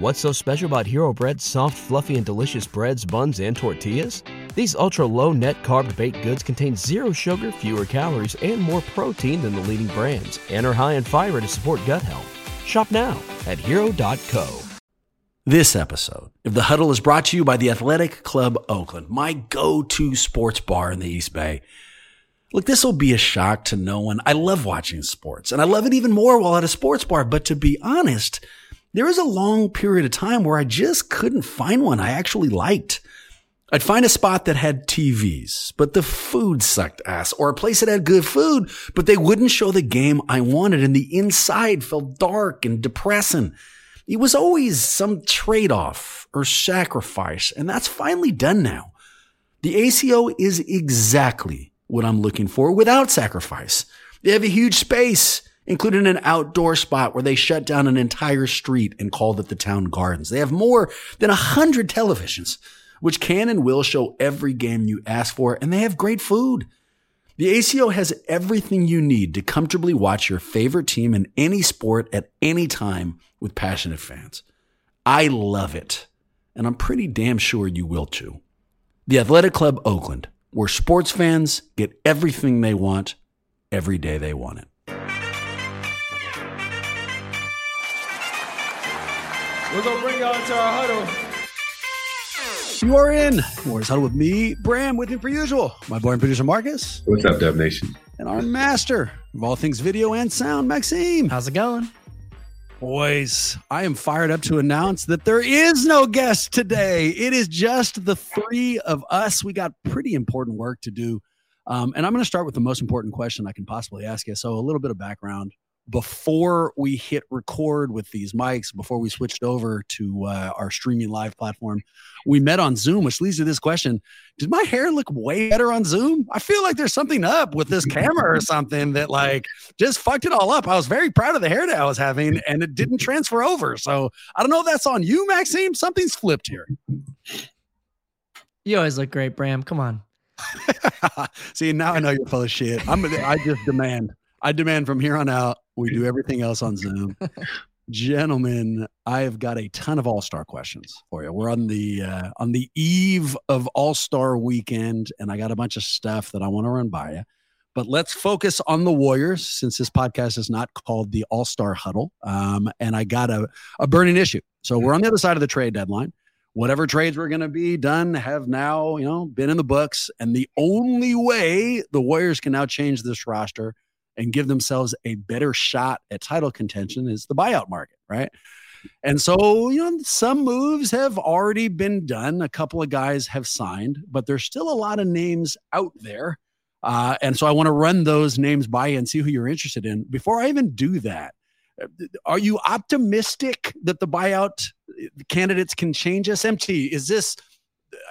What's so special about Hero Bread's soft, fluffy, and delicious breads, buns, and tortillas? These ultra low net carb baked goods contain zero sugar, fewer calories, and more protein than the leading brands, and are high in fiber to support gut health. Shop now at hero.co. This episode of The Huddle is brought to you by the Athletic Club Oakland, my go to sports bar in the East Bay. Look, this will be a shock to no one. I love watching sports, and I love it even more while at a sports bar, but to be honest, there was a long period of time where I just couldn't find one I actually liked. I'd find a spot that had TVs, but the food sucked ass, or a place that had good food, but they wouldn't show the game I wanted, and the inside felt dark and depressing. It was always some trade off or sacrifice, and that's finally done now. The ACO is exactly what I'm looking for without sacrifice. They have a huge space including an outdoor spot where they shut down an entire street and called it the town gardens. They have more than a hundred televisions, which can and will show every game you ask for, and they have great food. The ACO has everything you need to comfortably watch your favorite team in any sport at any time with passionate fans. I love it, and I'm pretty damn sure you will too. The Athletic Club Oakland, where sports fans get everything they want every day they want it. We're gonna bring y'all into our huddle. You are in Warriors Huddle with me, Bram, with you for usual. My boy and producer Marcus. What's up, Dub Nation? And our master of all things video and sound, Maxime. How's it going? Boys, I am fired up to announce that there is no guest today. It is just the three of us. We got pretty important work to do. Um, and I'm going to start with the most important question I can possibly ask you. So, a little bit of background before we hit record with these mics, before we switched over to uh, our streaming live platform, we met on Zoom, which leads to this question Did my hair look way better on Zoom? I feel like there's something up with this camera or something that like just fucked it all up. I was very proud of the hair that I was having and it didn't transfer over. So I don't know if that's on you, Maxime. Something's flipped here. You always look great, Bram. Come on. See, now I know you're full of shit. I'm I just demand. I demand from here on out we do everything else on Zoom. Gentlemen, I have got a ton of All-Star questions for you. We're on the uh, on the eve of All-Star weekend and I got a bunch of stuff that I want to run by you. But let's focus on the Warriors since this podcast is not called the All-Star Huddle. Um, and I got a, a burning issue. So we're on the other side of the trade deadline whatever trades were going to be done have now, you know, been in the books. And the only way the Warriors can now change this roster and give themselves a better shot at title contention is the buyout market, right? And so, you know, some moves have already been done. A couple of guys have signed, but there's still a lot of names out there. Uh, and so I want to run those names by you and see who you're interested in. Before I even do that, are you optimistic that the buyout candidates can change SMT? Is this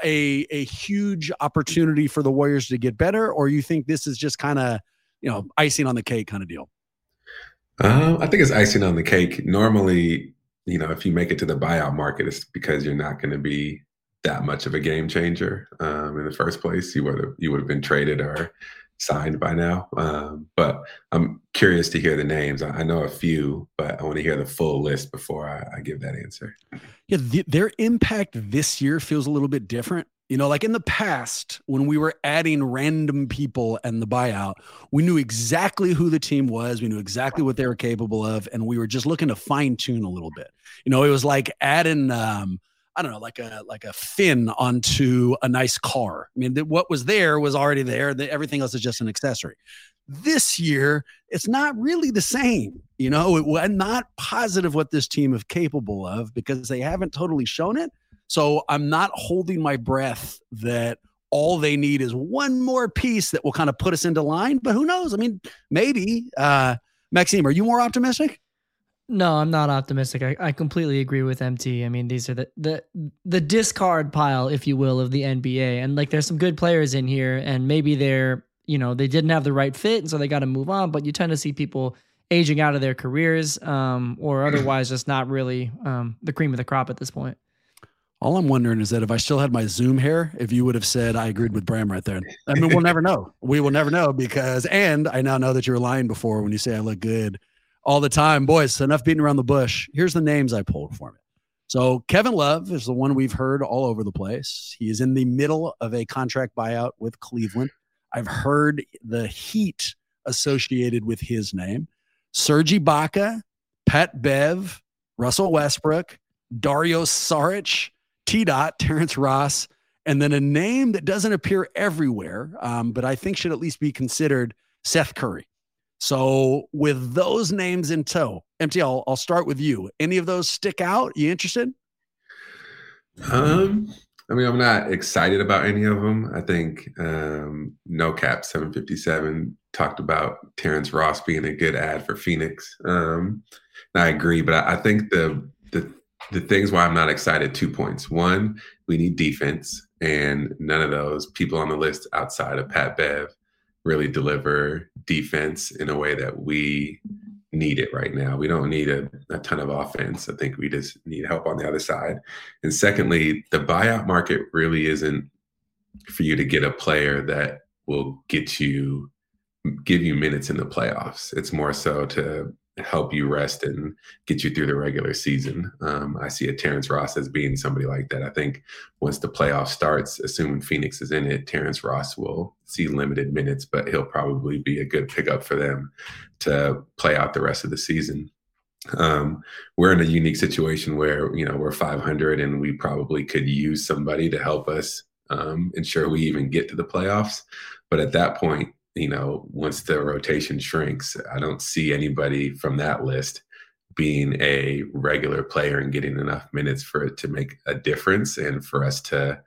a a huge opportunity for the Warriors to get better, or you think this is just kind of you know icing on the cake kind of deal? Um, I think it's icing on the cake. Normally, you know, if you make it to the buyout market, it's because you're not going to be that much of a game changer um, in the first place. You would have you would have been traded or signed by now. Um, but I'm curious to hear the names. I, I, know a few, but I want to hear the full list before I, I give that answer. Yeah, the, their impact this year feels a little bit different. You know, like in the past, when we were adding random people and the buyout, we knew exactly who the team was. We knew exactly what they were capable of. And we were just looking to fine tune a little bit. You know, it was like adding, um, I don't know, like a like a fin onto a nice car. I mean, what was there was already there. The, everything else is just an accessory. This year, it's not really the same. You know, it, I'm not positive what this team is capable of because they haven't totally shown it. So I'm not holding my breath that all they need is one more piece that will kind of put us into line. But who knows? I mean, maybe. Uh, Maxime, are you more optimistic? No, I'm not optimistic. I, I completely agree with MT. I mean, these are the, the the discard pile, if you will, of the NBA. And like there's some good players in here, and maybe they're, you know, they didn't have the right fit, and so they got to move on. But you tend to see people aging out of their careers, um, or otherwise just not really um, the cream of the crop at this point. All I'm wondering is that if I still had my Zoom hair, if you would have said I agreed with Bram right there. I mean, we'll never know. We will never know because, and I now know that you were lying before when you say I look good all the time. Boys, enough beating around the bush. Here's the names I pulled for me. So Kevin Love is the one we've heard all over the place. He is in the middle of a contract buyout with Cleveland. I've heard the heat associated with his name. Serge Ibaka, Pat Bev, Russell Westbrook, Dario Saric, T. Dot, Terrence Ross, and then a name that doesn't appear everywhere, um, but I think should at least be considered Seth Curry. So with those names in tow, MT, I'll, I'll start with you. Any of those stick out? You interested? Um, I mean, I'm not excited about any of them. I think um, No Cap 757 talked about Terrence Ross being a good ad for Phoenix. Um, I agree, but I, I think the the the things why I'm not excited. Two points. One, we need defense, and none of those people on the list outside of Pat Bev really deliver defense in a way that we need it right now. We don't need a, a, ton of offense. I think we just need help on the other side. And secondly, the buyout market really isn't for you to get a player that will get you give you minutes in the playoffs. It's more so to help you rest and get you through the regular season. Um, I see a Terrence Ross as being somebody like that. I think once the playoff starts, assuming Phoenix is in it, Terrence Ross will see limited minutes, but he'll probably be a good pickup for them to play out the rest of the season. Um, we're in a unique situation where you know we're 500 and we probably could use somebody to help us um, ensure we even get to the playoffs. But at that point, you know, once the rotation shrinks, I don't see anybody from that list being a regular player and getting enough minutes for it to make a difference and for us to,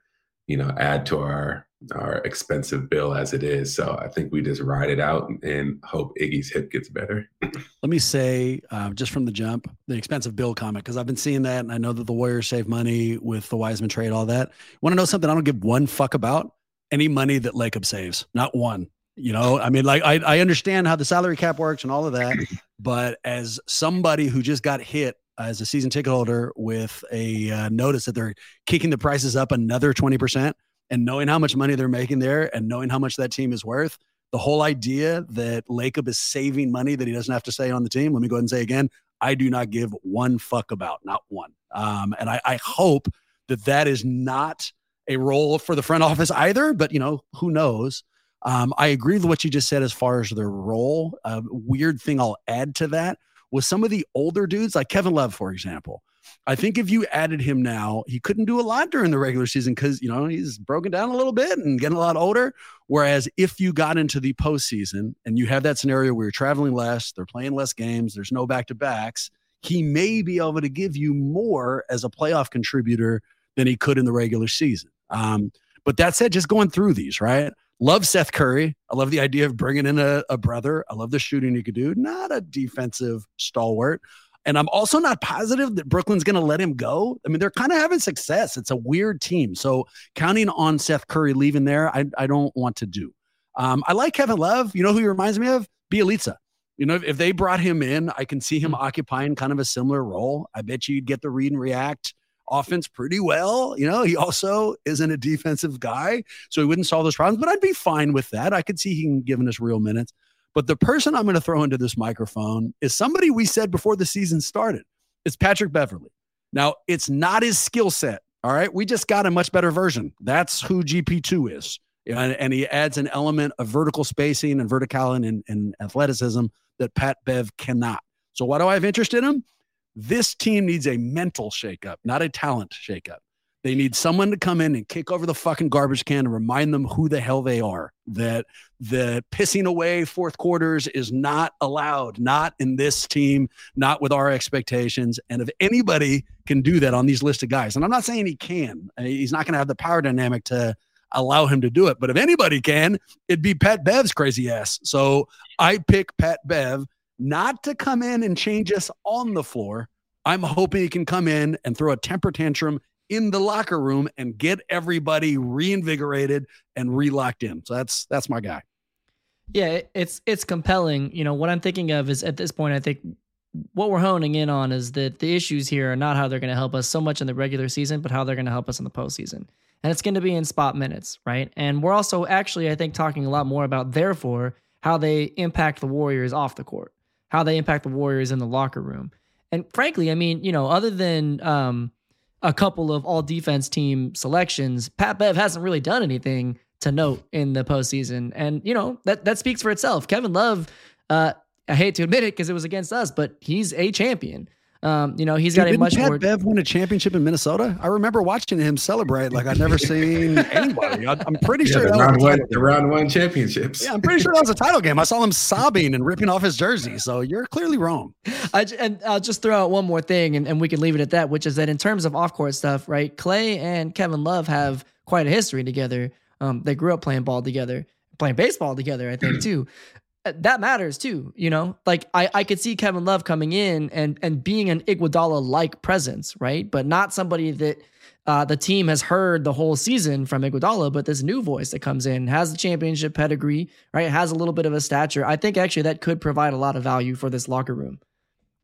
you know, add to our our expensive bill as it is. So I think we just ride it out and hope Iggy's hip gets better. Let me say, uh, just from the jump, the expensive bill comment, because I've been seeing that and I know that the Warriors save money with the Wiseman trade, all that. Want to know something I don't give one fuck about? Any money that Lacob saves, not one. You know, I mean, like I, I understand how the salary cap works and all of that, but as somebody who just got hit as a season ticket holder with a uh, notice that they're kicking the prices up another 20% and knowing how much money they're making there and knowing how much that team is worth, the whole idea that Lacob is saving money that he doesn't have to say on the team, let me go ahead and say again, I do not give one fuck about, not one. Um, and I, I hope that that is not a role for the front office either, but you know, who knows? Um, I agree with what you just said as far as their role. A weird thing I'll add to that was some of the older dudes, like Kevin Love, for example. I think if you added him now, he couldn't do a lot during the regular season because you know he's broken down a little bit and getting a lot older. Whereas if you got into the postseason and you have that scenario where you're traveling less, they're playing less games, there's no back to backs, he may be able to give you more as a playoff contributor than he could in the regular season. Um, but that said, just going through these, right? Love Seth Curry. I love the idea of bringing in a, a brother. I love the shooting he could do. Not a defensive stalwart. And I'm also not positive that Brooklyn's going to let him go. I mean, they're kind of having success. It's a weird team. So counting on Seth Curry leaving there, I, I don't want to do. Um, I like Kevin Love. You know who he reminds me of? Bjelica. You know, if, if they brought him in, I can see him mm-hmm. occupying kind of a similar role. I bet you'd get the read and react offense pretty well. You know, he also isn't a defensive guy, so he wouldn't solve those problems, but I'd be fine with that. I could see him giving us real minutes. But the person I'm going to throw into this microphone is somebody we said before the season started. It's Patrick Beverley. Now, it's not his skill set. All right. We just got a much better version. That's who GP2 is. And, and he adds an element of vertical spacing and verticality and, and athleticism that Pat Bev cannot. So, why do I have interest in him? This team needs a mental shakeup, not a talent shakeup. They need someone to come in and kick over the fucking garbage can and remind them who the hell they are. That the pissing away fourth quarters is not allowed, not in this team, not with our expectations. And if anybody can do that on these list of guys, and I'm not saying he can, uh, he's not going to have the power dynamic to allow him to do it. But if anybody can, it'd be Pat Bev's crazy ass. So I pick Pat Bev not to come in and change us on the floor. I'm hoping he can come in and throw a temper tantrum in the locker room and get everybody reinvigorated and re-locked in. So that's that's my guy. Yeah, it's it's compelling. You know, what I'm thinking of is at this point, I think what we're honing in on is that the issues here are not how they're going to help us so much in the regular season, but how they're going to help us in the postseason. And it's going to be in spot minutes, right? And we're also actually, I think, talking a lot more about therefore how they impact the Warriors off the court, how they impact the Warriors in the locker room. And frankly, I mean, you know, other than um, a couple of all defense team selections, Pat Bev hasn't really done anything to note in the postseason. And, you know, that, that speaks for itself. Kevin Love, uh, I hate to admit it because it was against us, but he's a champion. Um, you know, he's got a much Pat more. Bev win a championship in Minnesota. I remember watching him celebrate like I'd never seen anybody. I, am pretty yeah, sure the round one, the round one championships. Yeah, I'm pretty sure that was a title game. I saw him sobbing and ripping off his jersey. So you're clearly wrong. I, and I'll just throw out one more thing, and, and we can leave it at that, which is that in terms of off court stuff, right? Clay and Kevin Love have quite a history together. Um, they grew up playing ball together, playing baseball together, I think too. Uh, that matters too, you know. Like I, I could see Kevin Love coming in and and being an Iguodala like presence, right? But not somebody that uh, the team has heard the whole season from Iguodala, but this new voice that comes in has the championship pedigree, right? Has a little bit of a stature. I think actually that could provide a lot of value for this locker room.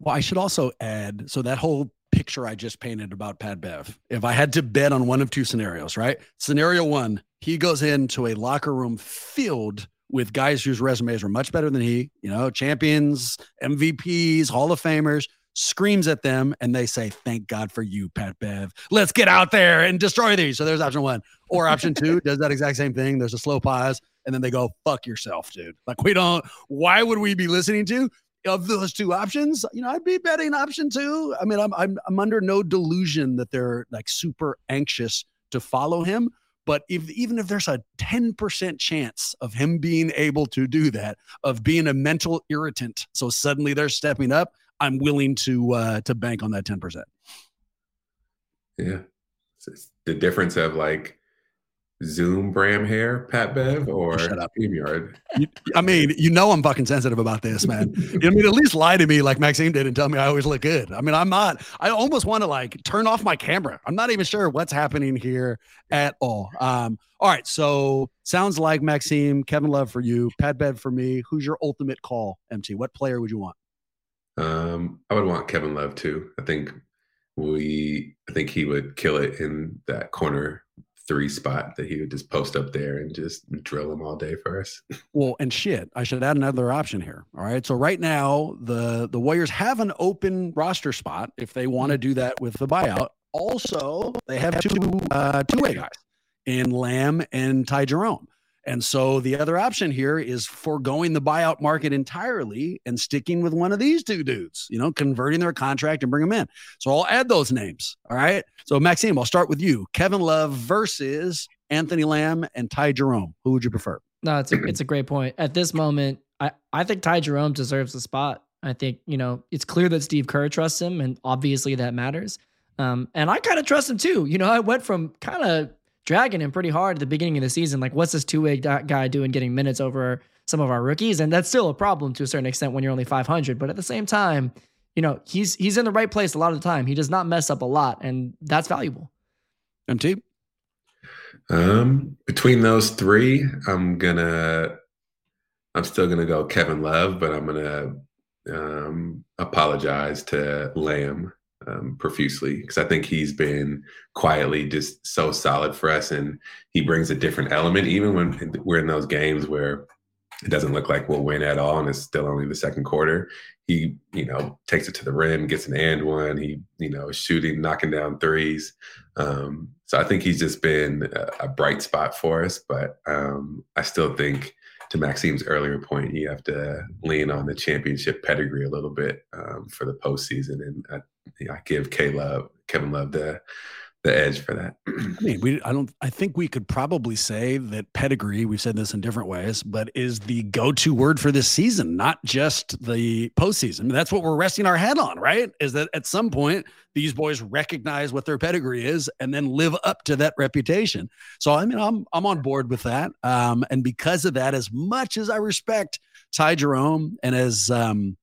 Well, I should also add, so that whole picture I just painted about Pat Bev, if I had to bet on one of two scenarios, right? Scenario one, he goes into a locker room filled with guys whose resumes were much better than he, you know, champions, MVPs, Hall of Famers, screams at them and they say, Thank God for you, Pat Bev. Let's get out there and destroy these. So there's option one. Or option two does that exact same thing. There's a slow pause and then they go, Fuck yourself, dude. Like, we don't, why would we be listening to? Of those two options, you know, I'd be betting option two. I mean, I'm, I'm I'm under no delusion that they're like super anxious to follow him. But if even if there's a 10% chance of him being able to do that, of being a mental irritant, so suddenly they're stepping up, I'm willing to uh to bank on that 10%. Yeah. It's the difference of like Zoom Bram hair, Pat Bev, or Shut up. StreamYard? I mean, you know I'm fucking sensitive about this, man. I mean, at least lie to me like Maxime did and tell me I always look good. I mean, I'm not. I almost want to like turn off my camera. I'm not even sure what's happening here at all. Um, all right, so sounds like Maxime, Kevin Love for you, Pat Bev for me. Who's your ultimate call, MT? What player would you want? Um, I would want Kevin Love too. I think we, I think he would kill it in that corner three spot that he would just post up there and just drill them all day for us. Well, and shit, I should add another option here. All right. So right now the the Warriors have an open roster spot if they want to do that with the buyout. Also, they have two uh, two way guys in Lamb and Ty Jerome. And so the other option here is foregoing the buyout market entirely and sticking with one of these two dudes, you know, converting their contract and bring them in. So I'll add those names. All right. So Maxime, I'll start with you. Kevin Love versus Anthony Lamb and Ty Jerome. Who would you prefer? No, it's a, it's a great point. At this moment, I, I think Ty Jerome deserves the spot. I think, you know, it's clear that Steve Kerr trusts him, and obviously that matters. Um, and I kind of trust him too. You know, I went from kind of dragging him pretty hard at the beginning of the season. Like, what's this two way guy doing getting minutes over some of our rookies? And that's still a problem to a certain extent when you're only 500. But at the same time, you know, he's he's in the right place a lot of the time. He does not mess up a lot, and that's valuable. MT. Um, between those three, I'm gonna, I'm still gonna go Kevin Love, but I'm gonna um, apologize to Lamb um, profusely because I think he's been quietly just so solid for us, and he brings a different element. Even when we're in those games where it doesn't look like we'll win at all, and it's still only the second quarter, he you know takes it to the rim, gets an and one. He you know shooting, knocking down threes. Um, so I think he's just been a, a bright spot for us. But um, I still think to Maxime's earlier point, you have to lean on the championship pedigree a little bit um, for the postseason, and I, I give K Love, Kevin Love the the edge for that. I mean, we I don't I think we could probably say that pedigree, we've said this in different ways, but is the go-to word for this season, not just the postseason. That's what we're resting our head on, right? Is that at some point these boys recognize what their pedigree is and then live up to that reputation. So I mean, I'm I'm on board with that. Um, and because of that, as much as I respect Ty Jerome and as um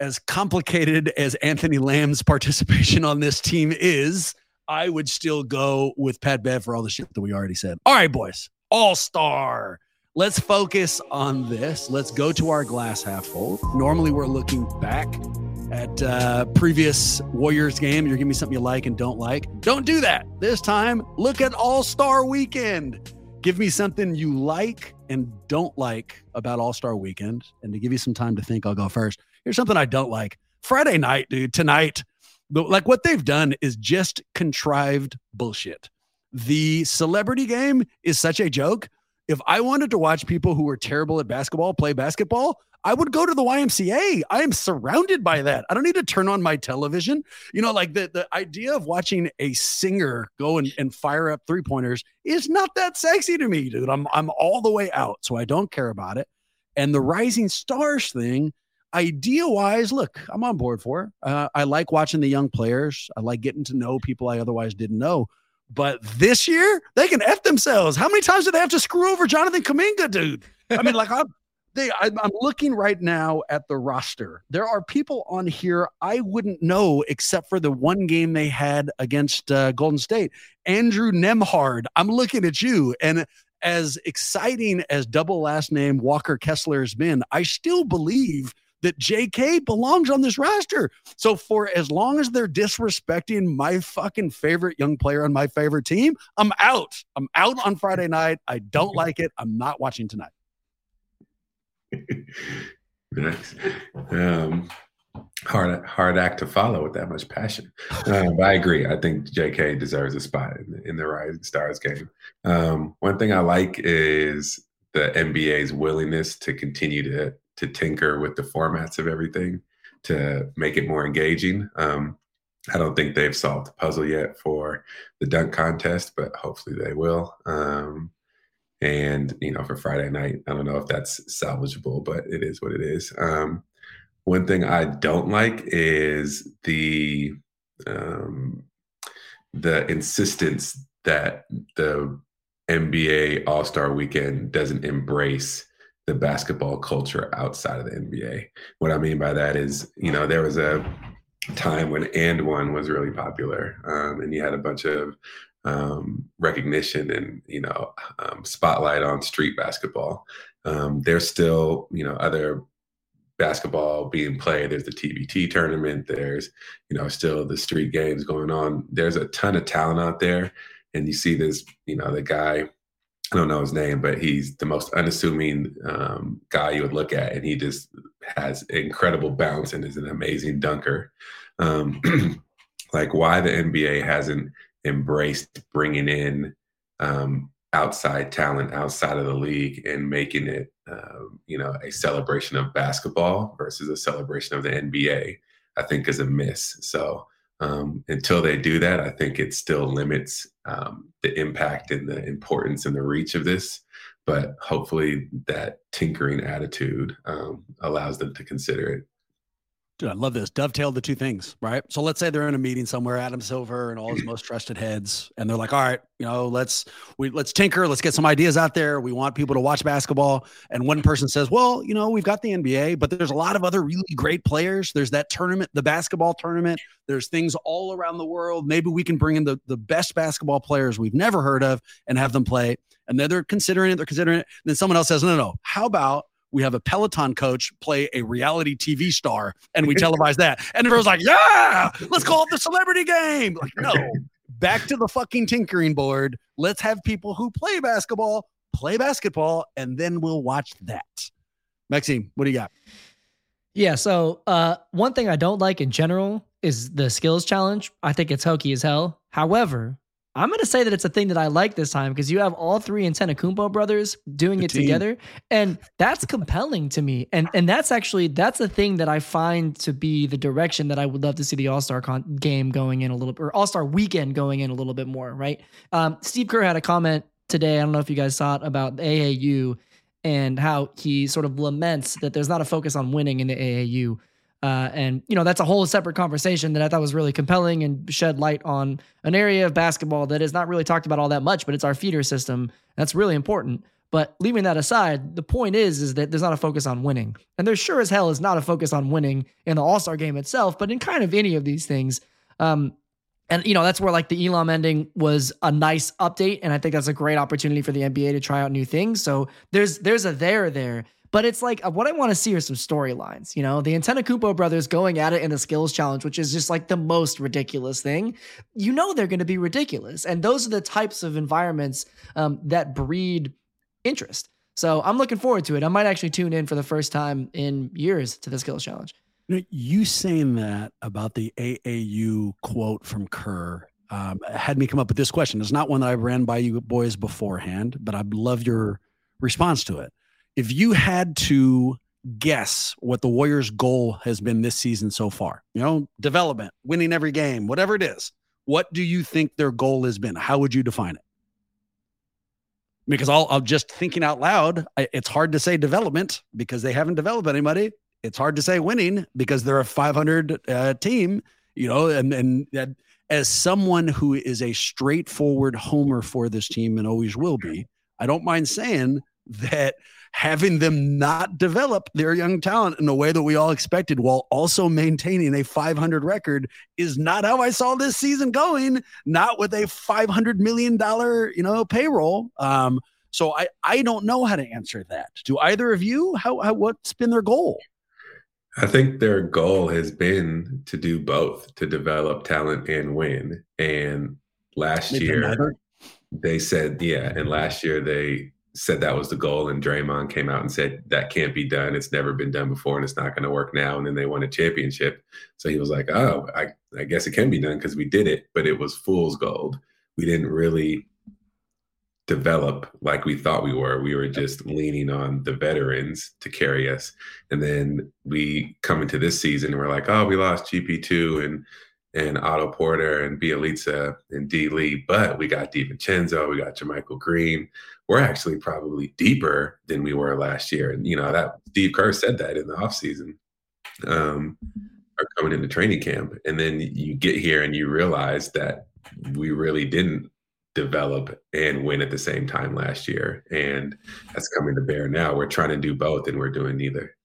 as complicated as Anthony Lamb's participation on this team is, I would still go with Pat Bev for all the shit that we already said. All right, boys, all star. Let's focus on this. Let's go to our glass half full. Normally, we're looking back at uh, previous Warriors game. You're giving me something you like and don't like. Don't do that. This time, look at All Star Weekend. Give me something you like and don't like about All Star Weekend. And to give you some time to think, I'll go first. Here's something I don't like. Friday night, dude, tonight, like what they've done is just contrived bullshit. The celebrity game is such a joke. If I wanted to watch people who were terrible at basketball play basketball, I would go to the YMCA. I am surrounded by that. I don't need to turn on my television. You know, like the, the idea of watching a singer go and, and fire up three pointers is not that sexy to me, dude. I'm I'm all the way out. So I don't care about it. And the rising stars thing, idea wise, look, I'm on board for. Uh, I like watching the young players. I like getting to know people I otherwise didn't know. But this year, they can F themselves. How many times do they have to screw over Jonathan Kuminga, dude? I mean, like, I'm, they, I'm, I'm looking right now at the roster. There are people on here I wouldn't know except for the one game they had against uh, Golden State. Andrew Nembhard. I'm looking at you. And as exciting as double last name Walker Kessler has been, I still believe – that JK belongs on this roster. So for as long as they're disrespecting my fucking favorite young player on my favorite team, I'm out. I'm out on Friday night. I don't like it. I'm not watching tonight. nice. Um, hard hard act to follow with that much passion. Um, but I agree. I think J.K. deserves a spot in the, in the Rising Stars game. Um, one thing I like is the NBA's willingness to continue to to tinker with the formats of everything to make it more engaging. Um, I don't think they've solved the puzzle yet for the dunk contest, but hopefully they will. Um, and you know, for Friday night, I don't know if that's salvageable, but it is what it is. Um, one thing I don't like is the um, the insistence that the NBA All Star Weekend doesn't embrace the basketball culture outside of the NBA. What I mean by that is, you know, there was a time when and one was really popular, um, and you had a bunch of um, recognition and you know um, spotlight on street basketball. Um, there's still you know other basketball being played. There's the TBT tournament. There's you know still the street games going on. There's a ton of talent out there, and you see this you know the guy I don't know his name, but he's the most unassuming um, guy you would look at, and he just has incredible bounce and is an amazing dunker. Um, like why the NBA hasn't embraced bringing in um, outside talent outside of the league and making it, uh, you know, a celebration of basketball versus a celebration of the NBA, I think is a miss. So um, until they do that, I think it still limits um, the impact and the importance and the reach of this. But hopefully, that tinkering attitude um, allows them to consider it Dude, I love this. Dovetail the two things, right? So let's say they're in a meeting somewhere, Adam Silver and all his most trusted heads, and they're like, "All right, you know, let's we let's tinker, let's get some ideas out there. We want people to watch basketball." And one person says, "Well, you know, we've got the NBA, but there's a lot of other really great players. There's that tournament, the basketball tournament. There's things all around the world. Maybe we can bring in the the best basketball players we've never heard of and have them play." And then they're considering it. They're considering it. And then someone else says, "No, no, no. How about?" We have a Peloton coach play a reality TV star and we televise that. And everyone's like, yeah, let's call it the celebrity game. Like, no, back to the fucking tinkering board. Let's have people who play basketball play basketball and then we'll watch that. Maxime, what do you got? Yeah. So, uh, one thing I don't like in general is the skills challenge. I think it's hokey as hell. However, I'm going to say that it's a thing that I like this time because you have all three Antetokounmpo brothers doing The it team. together, and that's compelling to me. And and that's actually that's the thing that I find to be the direction that I would love to see the All Star con- game going in a little, or All Star weekend going in a little bit more. Right? Um, Steve Kerr had a comment today. I don't know if you guys saw it about the AAU and how he sort of laments that there's not a focus on winning in the AAU. Uh, and you know that's a whole separate conversation that I thought was really compelling and shed light on an area of basketball that is not really talked about all that much, but it's our feeder system. That's really important. But leaving that aside, the point is is that there's not a focus on winning, and there sure as hell is not a focus on winning in the All Star game itself, but in kind of any of these things. Um, and you know that's where like the Elam ending was a nice update, and I think that's a great opportunity for the NBA to try out new things. So there's there's a there there. But it's like uh, what I want to see are some storylines. You know, the Antetokounmpo brothers going at it in the skills challenge, which is just like the most ridiculous thing. You know they're going to be ridiculous, and those are the types of environments um, that breed interest. So I'm looking forward to it. I might actually tune in for the first time in years to the skills challenge. You, you saying that about the AAU quote from Kerr um, had me come up with this question. It's not one that I ran by you boys beforehand, but I love your response to it. If you had to guess what the Warriors' goal has been this season so far, you know, development, winning every game, whatever it is, what do you think their goal has been? How would you define it? Because I'll, I'll just thinking out loud, I, it's hard to say development because they haven't developed anybody it's hard to say winning because they're a 500 uh, team, you know, and and that as someone who is a straightforward homer for this team and always will be, I don't mind saying that having them not develop their young talent in the way that we all expected while also maintaining a 500 record is not how I saw this season going, not with a 500 million dollar, you know, payroll. Um so I I don't know how to answer that. Do either of you? How, how what's been their goal? I think their goal has been to do both, to develop talent and win. And last They've year, they said, yeah, and last year they said that was the goal. And Draymond came out and said, that can't be done. It's never been done before and it's not going to work now. And then they won a championship. So he was like, oh, I, I guess it can be done because we did it, but it was fool's gold. We didn't really develop like we thought we were. We were just leaning on the veterans to carry us. And then we come into this season and we're like, oh, we lost GP2 and and Otto Porter and Bjelica and D Lee, but we got DiVincenzo, we got JaMychal Green. We're actually probably deeper than we were last year. And you know, that Steve Kerr said that in the offseason. Um or coming into training camp. And then you get here and you realize that we really didn't develop and win at the same time last year. And that's coming to bear now. We're trying to do both and we're doing neither.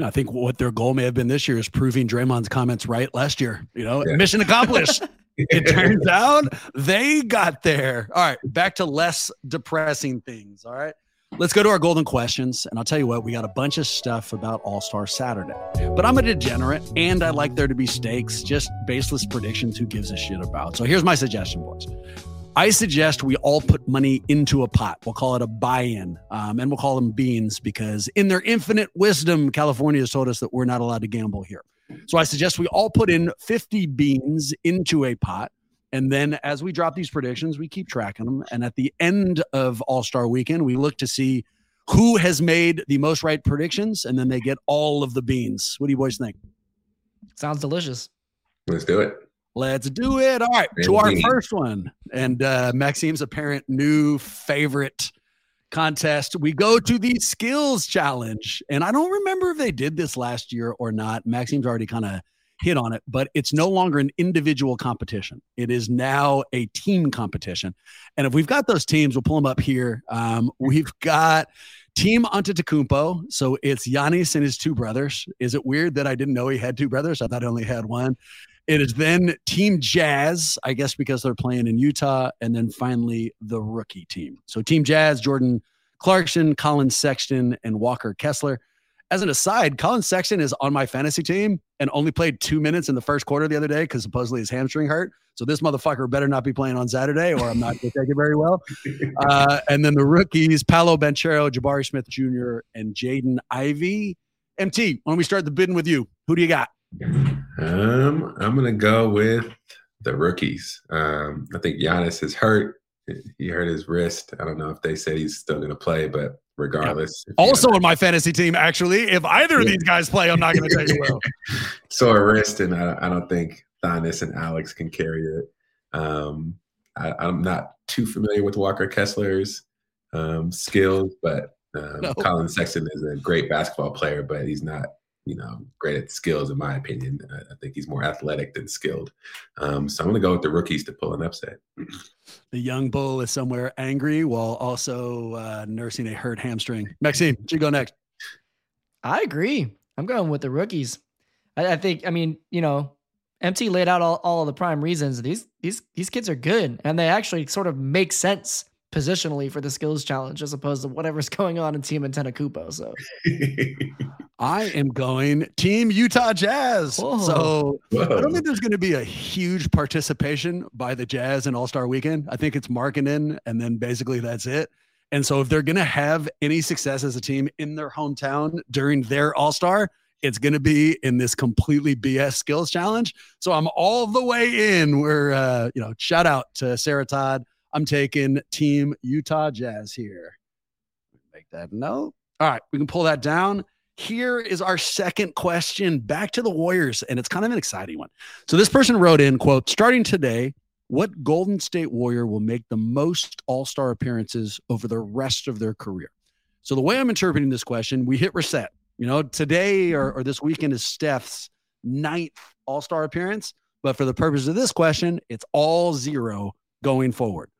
I, I think what their goal may have been this year is proving Draymond's comments right last year. You know, Yeah. mission accomplished. it turns out they got there. All right, back to less depressing things. All right. Let's go to our golden questions. And I'll tell you what, we got a bunch of stuff about All Star Saturday. But I'm a degenerate and I like there to be stakes, just baseless predictions. Who gives a shit about? So here's my suggestion, boys. I suggest we all put money into a pot. We'll call it a buy in, um, and we'll call them beans because, in their infinite wisdom, California has told us that we're not allowed to gamble here. So I suggest we all put in 50 beans into a pot. And then as we drop these predictions, we keep tracking them. And at the end of All Star weekend, we look to see who has made the most right predictions. And then they get all of the beans. What do you boys think? Sounds delicious. Let's do it. Let's do it. All right, to our first one. And uh, Maxime's apparent new favorite contest. We go to the skills challenge. And I don't remember if they did this last year or not. Maxime's already kind of hit on it, but it's no longer an individual competition. It is now a team competition. And if we've got those teams, we'll pull them up here. Um, we've got Team Antetokounmpo. So it's Giannis and his two brothers. Is it weird that I didn't know he had two brothers? I thought I only had one. It is then Team Jazz, I guess because they're playing in Utah, and then finally the rookie team. So Team Jazz, Jordan Clarkson, Collin Sexton, and Walker Kessler. As an aside, Collin Sexton is on my fantasy team and only played two minutes in the first quarter the other day because supposedly his hamstring hurt. So this motherfucker better not be playing on Saturday, or I'm not going to take it very well. Uh, and then the rookies: Paolo Banchero, Jabari Smith Jr., and Jaden Ivey. MT, why don't we start the bidding with you? Who do you got? Um, I'm gonna go with the rookies. Um, I think Giannis is hurt. He hurt his wrist. I don't know if they said he's still going to play, but regardless. Yeah. Also on my fantasy team, actually, if either of these guys play, I'm not going to tell you well. Sore wrist, and I, I, don't think Thynas and Alex can carry it. Um, I, am not too familiar with Walker Kessler's um, skills, but um, no. Collin Sexton is a great basketball player, but he's not you know, great at skills, in my opinion. I think he's more athletic than skilled. Um, so I'm going to go with the rookies to pull an upset. The young bull is somewhere angry while also uh, nursing a hurt hamstring. Maxime, you go next. I agree. I'm going with the rookies. I, I think, I mean, you know, MT laid out all, all of the prime reasons. These these these kids are good and they actually sort of make sense positionally for the skills challenge as opposed to whatever's going on in Team Antetokounmpo. So I am going Team Utah Jazz. Whoa. So Whoa. I don't think there's going to be a huge participation by the Jazz in All Star Weekend. I think it's marketing, and then basically that's it. And so if they're going to have any success as a team in their hometown during their All Star, it's going to be in this completely BS skills challenge. So I'm all the way in. We're, uh, you know, shout out to Sarah Todd I'm taking Team Utah Jazz here. Make that note. All right, we can pull that down. Here is our second question back to the Warriors, and it's kind of an exciting one. So this person wrote in, quote, starting today, what Golden State Warrior will make the most all-star appearances over the rest of their career? So the way I'm interpreting this question, we hit reset. You know, today or, or this weekend is Steph's ninth all-star appearance. But for the purpose of this question, it's all zero going forward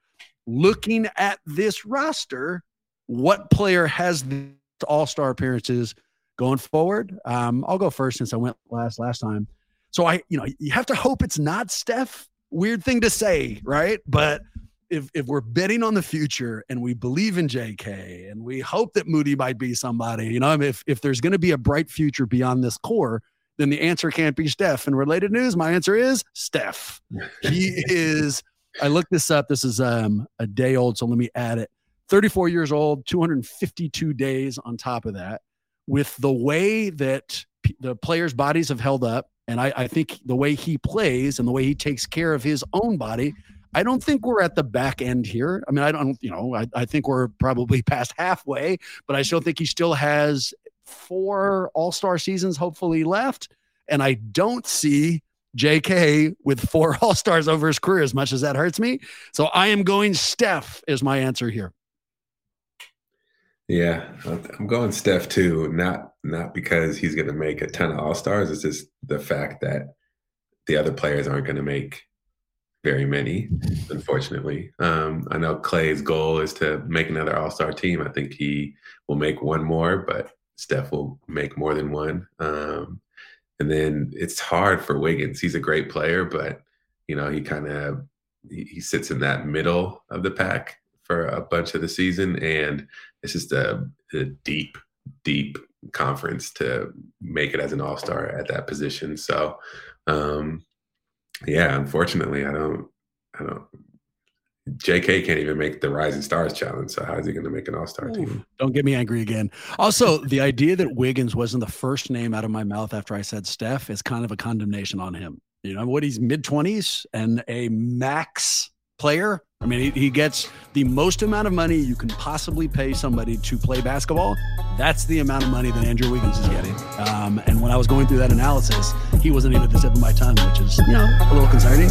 looking at this roster, what player has the all star appearances going forward? Um, I'll go first since I went last last time. So I, you know, you have to hope it's not Steph. Weird thing to say, right? But if if we're betting on the future and we believe in JK and we hope that Moody might be somebody, you know, if if there's going to be a bright future beyond this core, then the answer can't be Steph. And related news, my answer is Steph. He is I looked this up. This is um, a day old, so let me add it. 34 years old, 252 days on top of that. With the way that p- the players' bodies have held up, and I, I think the way he plays and the way he takes care of his own body, I don't think we're at the back end here. I mean, I don't, you know, I, I think we're probably past halfway, but I still think he still has four all star seasons, hopefully, left. And I don't see JK with four All Stars over his career, as much as that hurts me. So I am going Steph, is my answer here. Yeah, I'm going Steph too. Not not because he's going to make a ton of All Stars. It's just the fact that the other players aren't going to make very many, unfortunately. Um, I know Clay's goal is to make another All Star team. I think he will make one more, but Steph will make more than one. Um, and then it's hard for Wiggins. He's a great player, but you know he kind of he, he, sits in that middle of the pack for a bunch of the season, and it's just a, a deep, deep conference to make it as an All Star at that position. So, um, yeah, unfortunately, I don't, I don't. JK can't even make the Rising Stars challenge. So how is he going to make an All Star team? Don't get me angry again. Also, the idea that Wiggins wasn't the first name out of my mouth after I said Steph is kind of a condemnation on him. You know what? He's mid twenties and a max player. I mean, he, he gets the most amount of money you can possibly pay somebody to play basketball. That's the amount of money that Andrew Wiggins is getting. Um, and when I was going through that analysis, he wasn't even at the tip of my tongue, which is you know a little concerning.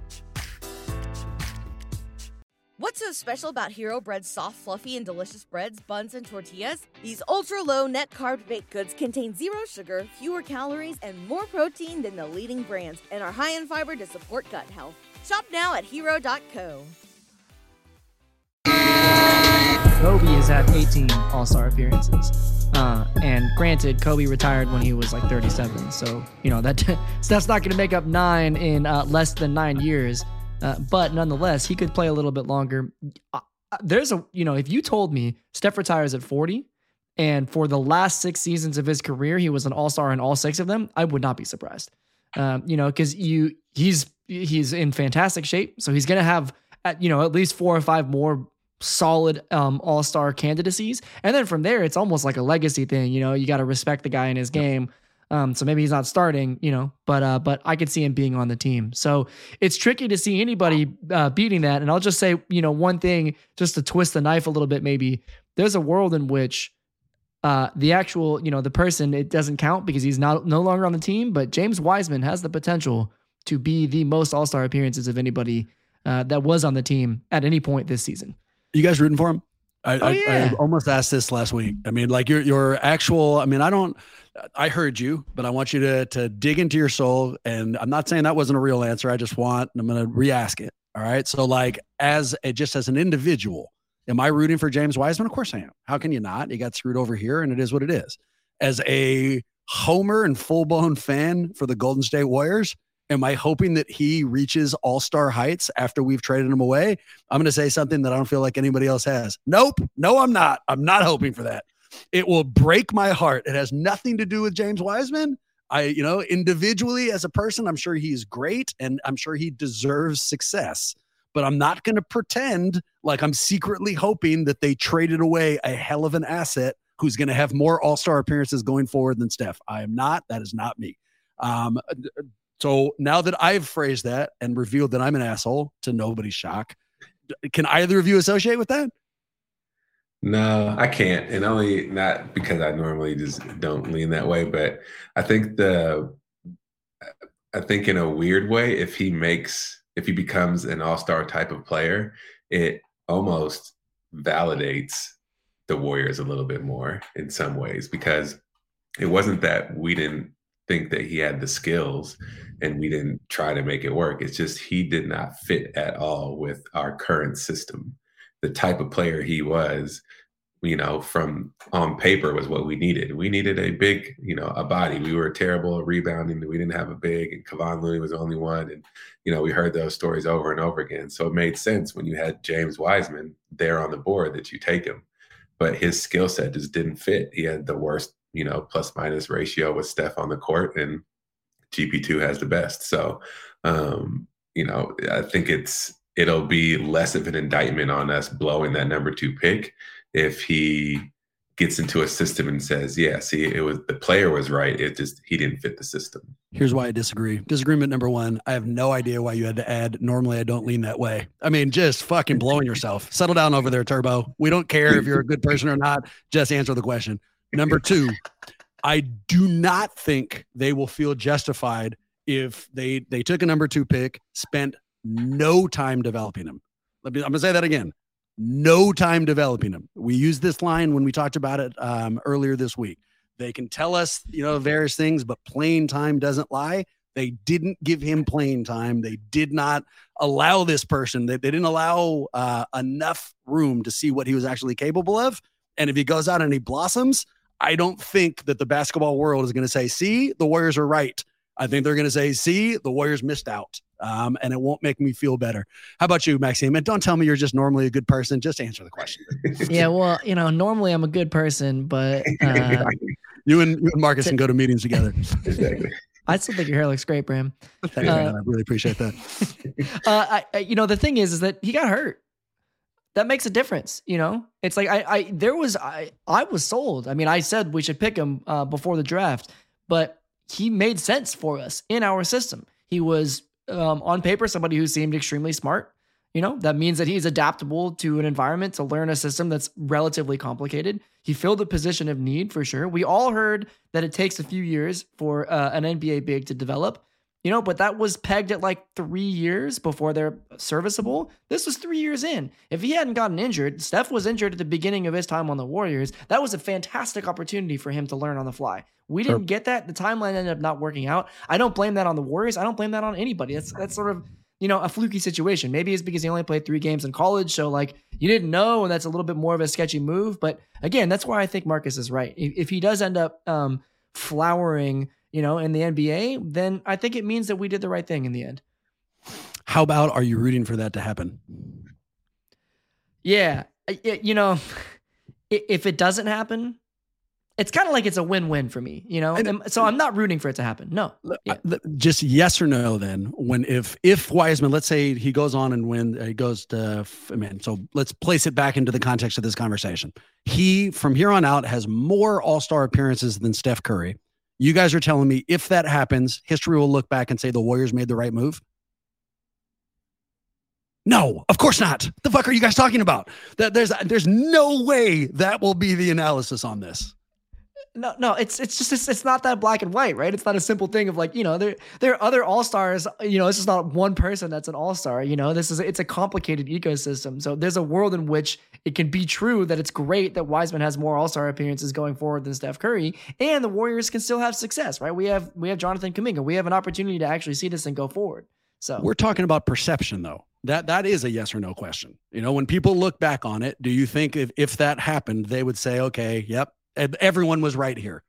What's so special about Hero Bread's soft, fluffy, and delicious breads, buns, and tortillas? These ultra low net carb baked goods contain zero sugar, fewer calories, and more protein than the leading brands, and are high in fiber to support gut health. Shop now at hero.co. Kobe is at 18 All Star appearances. Uh, and granted, Kobe retired when he was like 37, so you know that that's not going to make up nine in uh, less than nine years. Uh, but nonetheless, he could play a little bit longer. Uh, uh, there's a, you know, if you told me Steph retires at 40 and for the last six seasons of his career, he was an all star in all six of them, I would not be surprised. Um, you know, because you, he's, he's in fantastic shape. So he's going to have, at, you know, at least four or five more solid um, all star candidacies. And then from there, it's almost like a legacy thing. You know, you got to respect the guy in his game. Um, so maybe he's not starting, you know, but uh, but I could see him being on the team. So it's tricky to see anybody uh, beating that. And I'll just say, you know, one thing just to twist the knife a little bit. Maybe there's a world in which uh, the actual, you know, the person it doesn't count because he's not no longer on the team. But James Wiseman has the potential to be the most All Star appearances of anybody uh, that was on the team at any point this season. You guys rooting for him? I, oh, yeah. I, I, almost asked this last week. I mean, like your your actual. I mean, I don't. I heard you, but I want you to to dig into your soul. And I'm not saying that wasn't a real answer. I just want. I'm going to re-ask it. All right. So, like, as a, just as an individual, am I rooting for James Wiseman? Of course I am. How can you not? He got screwed over here, and it is what it is. As a homer and full blown fan for the Golden State Warriors, Am I hoping that he reaches all star heights after we've traded him away? I'm going to say something that I don't feel like anybody else has. Nope. No, I'm not. I'm not hoping for that. It will break my heart. It has nothing to do with James Wiseman. I, you know, individually as a person, I'm sure he's great and I'm sure he deserves success. But I'm not going to pretend like I'm secretly hoping that they traded away a hell of an asset who's going to have more all star appearances going forward than Steph. I am not. That is not me. Um, so now that I've phrased that and revealed that I'm an asshole to nobody's shock, can either of you associate with that? No, I can't. And only not because I normally just don't lean that way, but I think the I think in a weird way, if he makes if he becomes an all-star type of player, it almost validates the Warriors a little bit more in some ways because it wasn't that we didn't think that he had the skills and we didn't try to make it work. It's just he did not fit at all with our current system. The type of player he was, you know, from on paper was what we needed. We needed a big, you know, a body. We were terrible at rebounding. We didn't have a big, and Kevon Looney was the only one. And, you know, we heard those stories over and over again. So it made sense when you had James Wiseman there on the board that you take him. But his skill set just didn't fit. He had the worst you know, plus minus ratio with Steph on the court, and GP2 has the best. So, um, you know, I think it's it'll be less of an indictment on us blowing that number two pick if he gets into a system and says, "Yeah, see, it was the player was right. It just he didn't fit the system." Here's why I disagree. Disagreement number one: I have no idea why you had to add. Normally, I don't lean that way. I mean, just fucking blowing yourself. Settle down over there, Turbo. We don't care if you're a good person or not. Just answer the question. Number two, I do not think they will feel justified if they they took a number two pick, spent no time developing him. Let me, I'm gonna say that again. No time developing him. We used this line when we talked about it um, earlier this week. They can tell us, you know, various things, but playing time doesn't lie. They didn't give him playing time. They did not allow this person. They, they didn't allow uh, enough room to see what he was actually capable of. And if he goes out and he blossoms, I don't think that the basketball world is going to say, see, the Warriors are right. I think they're going to say, see, the Warriors missed out. Um, and it won't make me feel better. How about you, Maxime? And don't tell me you're just normally a good person. Just answer the question. yeah, well, you know, normally I'm a good person, but uh, you and you and Marcus to, can go to meetings together. exactly. I still think your hair looks great, Bram. Thanks, uh, man. I really appreciate that. uh, I, you know, the thing is, is that he got hurt that makes a difference. You know, it's like I, I there was I, I was sold. I mean, I said we should pick him uh, before the draft, but he made sense for us in our system. He was um, on paper somebody who seemed extremely smart. You know, that means that he's adaptable to an environment to learn a system that's relatively complicated. He filled a position of need for sure. We all heard that it takes a few years for uh, an NBA big to develop. You know, but that was pegged at like three years before they're serviceable. This was three years in. If he hadn't gotten injured, Steph was injured at the beginning of his time on the Warriors. That was a fantastic opportunity for him to learn on the fly. We didn't get that. The timeline ended up not working out. I don't blame that on the Warriors. I don't blame that on anybody. That's that's sort of you know a fluky situation. Maybe it's because he only played three games in college, so like you didn't know, and that's a little bit more of a sketchy move. But again, that's why I think Marcus is right. If, if he does end up um, flowering you know, in the NBA, then I think it means that we did the right thing in the end. How about are you rooting for that to happen? Yeah, you know, if it doesn't happen, it's kind of like it's a win-win for me, you know. And, so I'm not rooting for it to happen. No, uh, yeah. just yes or no. Then when if if Wiseman, let's say he goes on and win, uh, he goes to I man. So let's place it back into the context of this conversation. He from here on out has more All Star appearances than Steph Curry. You guys are telling me if that happens, history will look back and say the Warriors made the right move? No, of course not. The fuck are you guys talking about? That there's there's no way that will be the analysis on this no, no, it's it's just it's, it's not that black and white, right? It's not a simple thing of like you know there there are other all stars. You know, this is not one person that's an all star. You know, this is it's a complicated ecosystem. So there's a world in which it can be true that it's great that Wiseman has more all star appearances going forward than Steph Curry, and the Warriors can still have success, right? We have we have Jonathan Kuminga. We have an opportunity to actually see this and go forward. So we're talking about perception, though. That that is a yes or no question. You know, when people look back on it, do you think if if that happened, they would say, okay, yep, everyone was right here.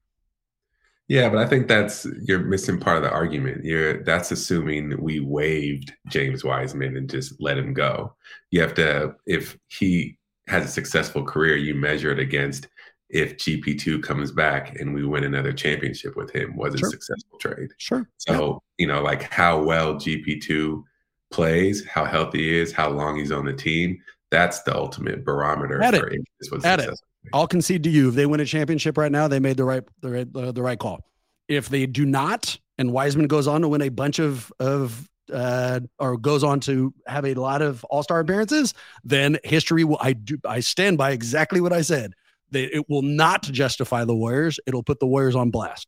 Yeah, but I think that's you're missing part of the argument. You're that's assuming we waived James Wiseman and just let him go. You have to if he has a successful career, you measure it against if GP2 comes back and we win another championship with him was sure. a successful trade. Sure. So, yeah. you know, like how well GP2 plays, how healthy he is, how long he's on the team, that's the ultimate barometer At for it. if this was At successful. It. I'll concede to you if they win a championship right now, they made the right the right, uh, the right call. If they do not, and Wiseman goes on to win a bunch of of uh, or goes on to have a lot of All Star appearances, then history will. I do. I stand by exactly what I said. That it will not justify the Warriors. It'll put the Warriors on blast.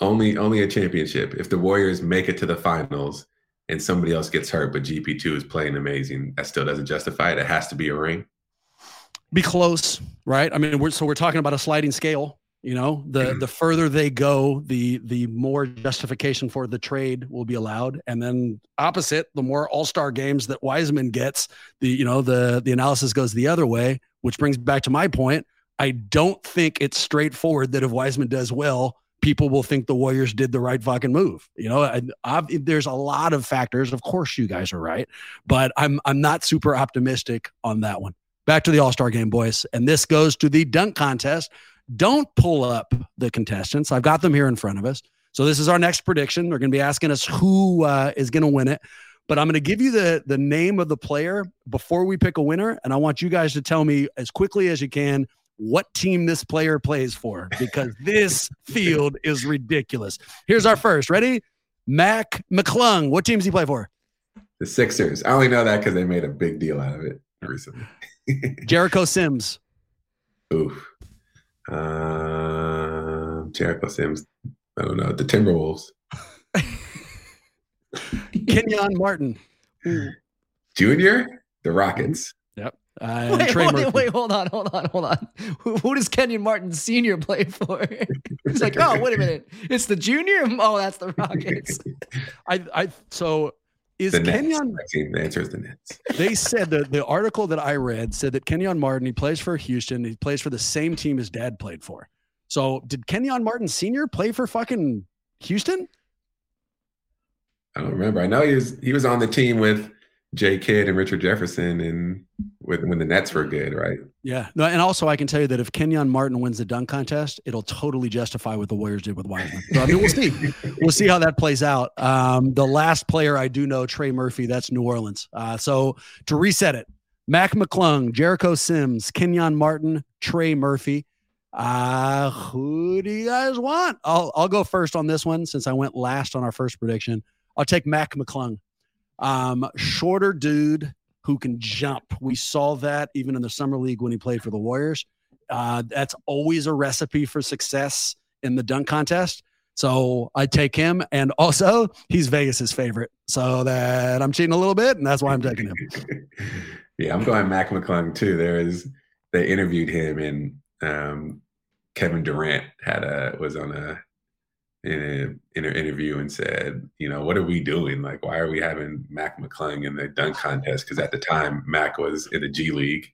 Only only a championship. If the Warriors make it to the finals and somebody else gets hurt, but GP two is playing amazing, that still doesn't justify it. It has to be a ring be close, right? I mean, we're so we're talking about a sliding scale. You know, the mm-hmm. the further they go, the the more justification for the trade will be allowed, and then opposite, the more All Star games that Wiseman gets, the you know the the analysis goes the other way, which brings back to my point. I don't think it's straightforward that if Wiseman does well, people will think the Warriors did the right fucking move. You know, I, I've, there's a lot of factors. Of course, you guys are right, but I'm I'm not super optimistic on that one. Back to the All Star game, boys. And this goes to the dunk contest. Don't pull up the contestants. I've got them here in front of us. So this is our next prediction. They're going to be asking us who uh, is going to win it. But I'm going to give you the the name of the player before we pick a winner, and I want you guys to tell me as quickly as you can what team this player plays for because this field is ridiculous. Here's our first. Ready? Mac McClung. What team does he play for? The Sixers. I only know that because they made a big deal out of it recently. Jericho Sims. Oof. Um, Jericho Sims. I don't know. The Timberwolves. Kenyon Martin. Junior. The Rockets. Yep. Uh, wait, hold, wait, hold on, hold on, hold on. Who, who does Kenyon Martin Senior play for? He's like, oh, wait a minute, it's the junior. Oh, that's the Rockets. I, I, so is the Kenyon? Nets. The answer is the Nets. They said that the article that I read said that Kenyon Martin he plays for Houston. He plays for the same team his dad played for. So did Kenyon Martin Senior play for fucking Houston? I don't remember. I know he was he was on the team with Jay Kidd and Richard Jefferson and when, when the Nets were good, right? Yeah. No, and also I can tell you that if Kenyon Martin wins the dunk contest, it'll totally justify what the Warriors did with Wiseman. So I mean, we'll see. we'll see how that plays out. Um, the last player I do know, Trey Murphy, that's New Orleans. Uh, so to reset it, Mac McClung, Jericho Sims, Kenyon Martin, Trey Murphy. Uh, who do you guys want? I'll I'll go first on this one since I went last on our first prediction. I'll take Mac McClung. Um, shorter dude who can jump. We saw that even in the summer league when he played for the Warriors. Uh, that's always a recipe for success in the dunk contest. So I take him, and also he's Vegas's favorite, so that I'm cheating a little bit, and that's why I'm taking him. yeah, I'm going Mac McClung too. There is they interviewed him, and um, Kevin Durant had a was on a in, a, in an interview and said, you know, what are we doing? Like, why are we having Mac McClung in the dunk contest? Because at the time, Mac was in the G League,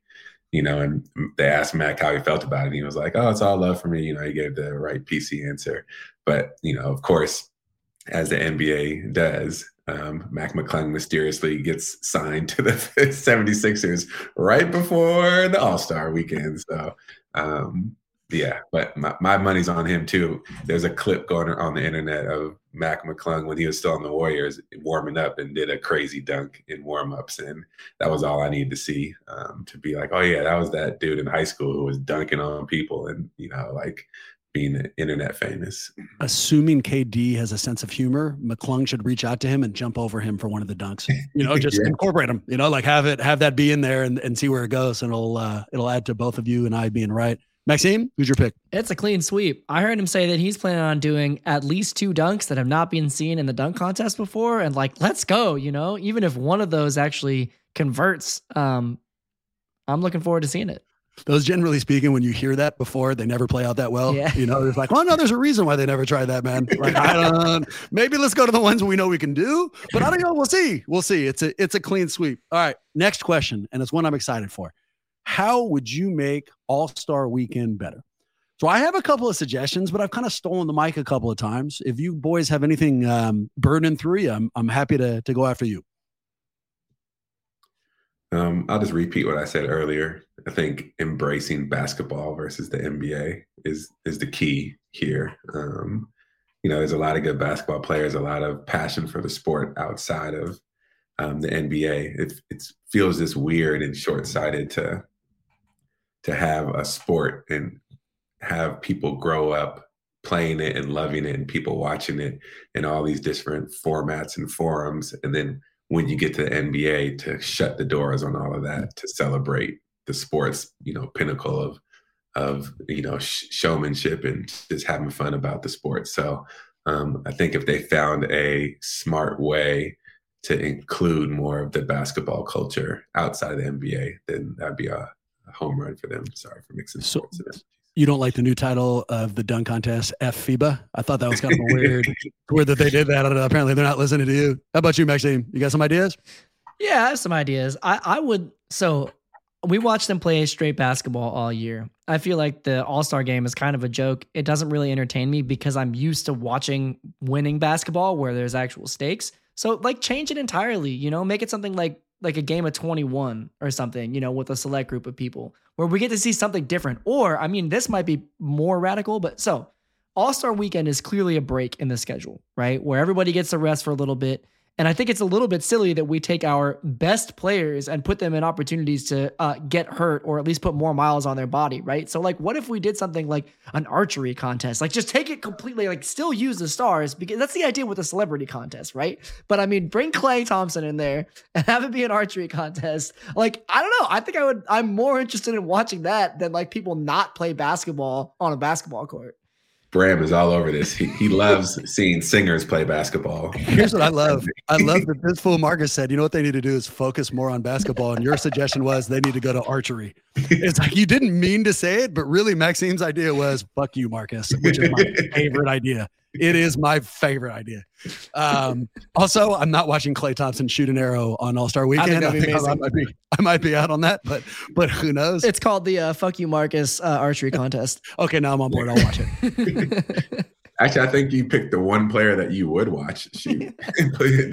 you know, and they asked Mac how he felt about it. And he was like, oh, it's all love for me. You know, he gave the right PC answer. But, you know, of course, as the NBA does, um, Mac McClung mysteriously gets signed to the 76ers right before the All Star weekend. So, um, yeah, but my, my money's on him too. There's a clip going on the internet of Mac McClung when he was still on the Warriors warming up and did a crazy dunk in warmups, and that was all I needed to see um, to be like, oh yeah, that was that dude in high school who was dunking on people and you know like being internet famous. Assuming KD has a sense of humor, McClung should reach out to him and jump over him for one of the dunks. You know, just yeah. incorporate him. You know, like have it have that be in there and, and see where it goes, and it'll uh, it'll add to both of you and I being right. Maxime, who's your pick? It's a clean sweep. I heard him say that he's planning on doing at least two dunks that have not been seen in the dunk contest before. And like, let's go, you know, even if one of those actually converts, um, I'm looking forward to seeing it. Those generally speaking, when you hear that before, they never play out that well. Yeah. You know, it's like, well, no, there's a reason why they never tried that, man. Like, I don't. Maybe let's go to the ones we know we can do, but I don't know. We'll see. We'll see. It's a it's a clean sweep. All right, next question, and it's one I'm excited for. How would you make All Star Weekend better? So I have a couple of suggestions, but I've kind of stolen the mic a couple of times. If you boys have anything um, burning through you, I'm I'm happy to to go after you. Um, I'll just repeat what I said earlier. I think embracing basketball versus the NBA is is the key here. Um, you know, there's a lot of good basketball players, a lot of passion for the sport outside of um, the NBA. It it feels just weird and short sighted to to have a sport and have people grow up playing it and loving it and people watching it in all these different formats and forums. And then when you get to the NBA to shut the doors on all of that to celebrate the sports you know pinnacle of of you know sh- showmanship and just having fun about the sport. So um, I think if they found a smart way to include more of the basketball culture outside of the NBA, then that'd be a, home run for them. Sorry for mixing so, sports. You don't like the new title of the dunk contest, F FIBA? I thought that was kind of weird. weird that they did that. Apparently, they're not listening to you. How about you, Maxime? You got some ideas? Yeah, I have some ideas. I, I would. So we watched them play straight basketball all year. I feel like the All Star game is kind of a joke. It doesn't really entertain me because I'm used to watching winning basketball where there's actual stakes. So like change it entirely, you know, make it something like like a game of 21 or something, you know, with a select group of people where we get to see something different. Or, I mean, this might be more radical, but so All Star weekend is clearly a break in the schedule, right? Where everybody gets to rest for a little bit. And I think it's a little bit silly that we take our best players and put them in opportunities to uh, get hurt or at least put more miles on their body, right? So, like, what if we did something like an archery contest? Like, just take it completely, like, still use the stars because that's the idea with a celebrity contest, right? But I mean, bring Klay Thompson in there and have it be an archery contest. Like, I don't know. I think I would, I'm more interested in watching that than like people not play basketball on a basketball court. Bram is all over this. He, he loves seeing singers play basketball. Here's what I love. I love that this fool Marcus said, you know what they need to do is focus more on basketball. And your suggestion was they need to go to archery. It's like you didn't mean to say it, but really Maxime's idea was fuck you, Marcus, which is my favorite idea. It is my favorite idea. Um, also, I'm not watching Klay Thompson shoot an arrow on All Star Weekend. I think, I, think I, might be, I might be out on that, but but who knows? It's called the uh, "Fuck You, Marcus" uh, archery contest. okay, now I'm on board. I'll watch it. Actually, I think you picked the one player that you would watch shoot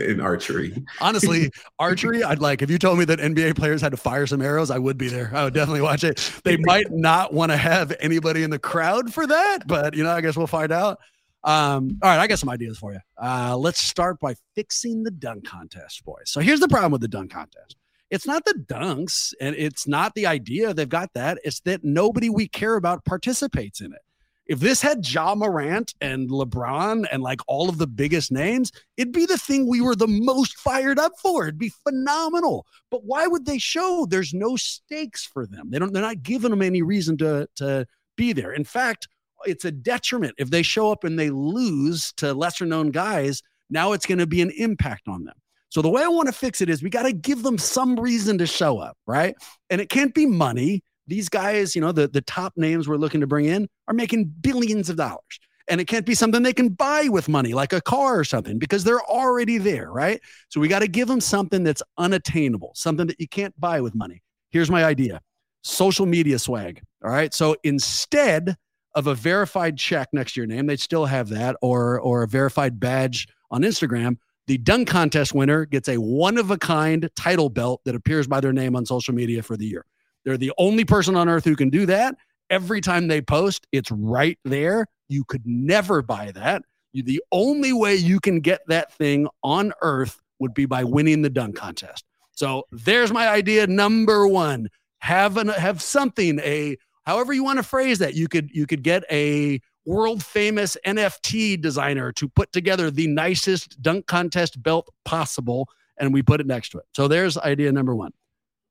in archery. Honestly, archery, I'd like. If you told me that NBA players had to fire some arrows, I would be there. I would definitely watch it. They might not want to have anybody in the crowd for that, but you know, I guess we'll find out. Um, all right, I got some ideas for you. Uh, let's start by fixing the dunk contest, boys. So here's the problem with the dunk contest. It's not the dunks and it's not the idea they've got that. It's that nobody we care about participates in it. If this had Ja Morant and LeBron and like all of the biggest names, it'd be the thing we were the most fired up for. It'd be phenomenal. But why would they show there's no stakes for them? They don't they're not giving them any reason to to be there. In fact, it's a detriment if they show up and they lose to lesser known guys. Now it's going to be an impact on them. So the way I want to fix it is we got to give them some reason to show up, right? And it can't be money. These guys, you know, the, the top names we're looking to bring in are making billions of dollars. And it can't be something they can buy with money, like a car or something, because they're already there, right? So we got to give them something that's unattainable, something that you can't buy with money. Here's my idea social media swag. All right. So instead of a verified check next to your name, they'd still have that, or or a verified badge on Instagram the dunk contest winner gets a one of a kind title belt that appears by their name on social media for the year. They're the only person on earth who can do that. Every time they post, it's right there. You could never buy that. You, the only way you can get that thing on earth would be by winning the dunk contest. So there's my idea number 1. Have an have something a however you want to phrase that. You could you could get a world famous NFT designer to put together the nicest dunk contest belt possible, and we put it next to it. So there's idea number one.